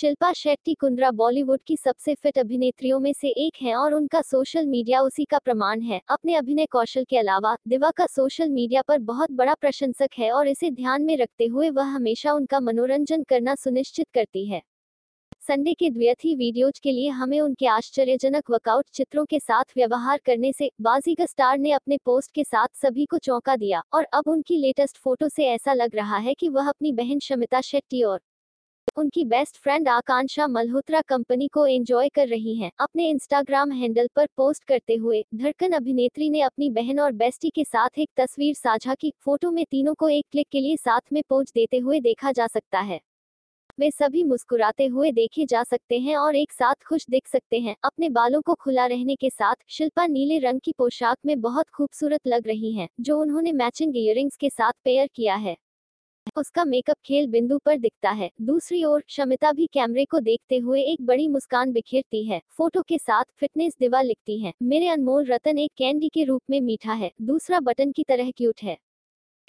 शिल्पा शेट्टी कुंद्रा बॉलीवुड की सबसे फिट अभिनेत्रियों में से एक हैं और उनका सोशल मीडिया उसी का प्रमाण है। अपने अभिनय कौशल के अलावा, दिवा का सोशल मीडिया पर बहुत बड़ा प्रशंसक है और इसे ध्यान में रखते हुए वह हमेशा उनका मनोरंजन करना सुनिश्चित करती है। संडे के द्व्यथी वीडियोज़ के लिए हमें उनके आश्चर्यजनक वर्कआउट चित्रों के साथ व्यवहार करने से, बाजीगर स्टार ने अपने पोस्ट के साथ सभी को चौंका दिया, और अब उनकी लेटेस्ट फ़ोटो से ऐसा लग रहा है कि वह अपनी बहन शमिता शेट्टी और उनकी best friend Akanksha Malhotra company को एंजॉय कर रही हैं। अपने इंस्टाग्राम हैंडल पर पोस्ट करते हुए धड़कन अभिनेत्री ने अपनी बहन और बेस्टी के साथ एक तस्वीर साझा की। फ़ोटो में तीनों को एक क्लिक के लिए साथ में पोज देते हुए देखा जा सकता है। वे सभी मुस्कुराते हुए देखे जा सकते हैं और एक साथ खुश दिख सकते हैं। अपने बालों को खुला रहने के साथ शिल्पा नीले रंग की पोशाक में बहुत खूबसूरत लग रही हैं, जो उन्होंने मैचिंग इयरिंग्स के साथ पेयर किया है। उसका मेकअप खेल बिंदु पर दिखता है। दूसरी ओर, शमिता भी कैमरे को देखते हुए एक बड़ी मुस्कान बिखेरती है। फ़ोटो के साथ फिटनेस दिवा लिखती है। मेरे अनमोल रतन एक कैंडी के रूप में मीठा है। दूसरा बटन की तरह क्यूट है।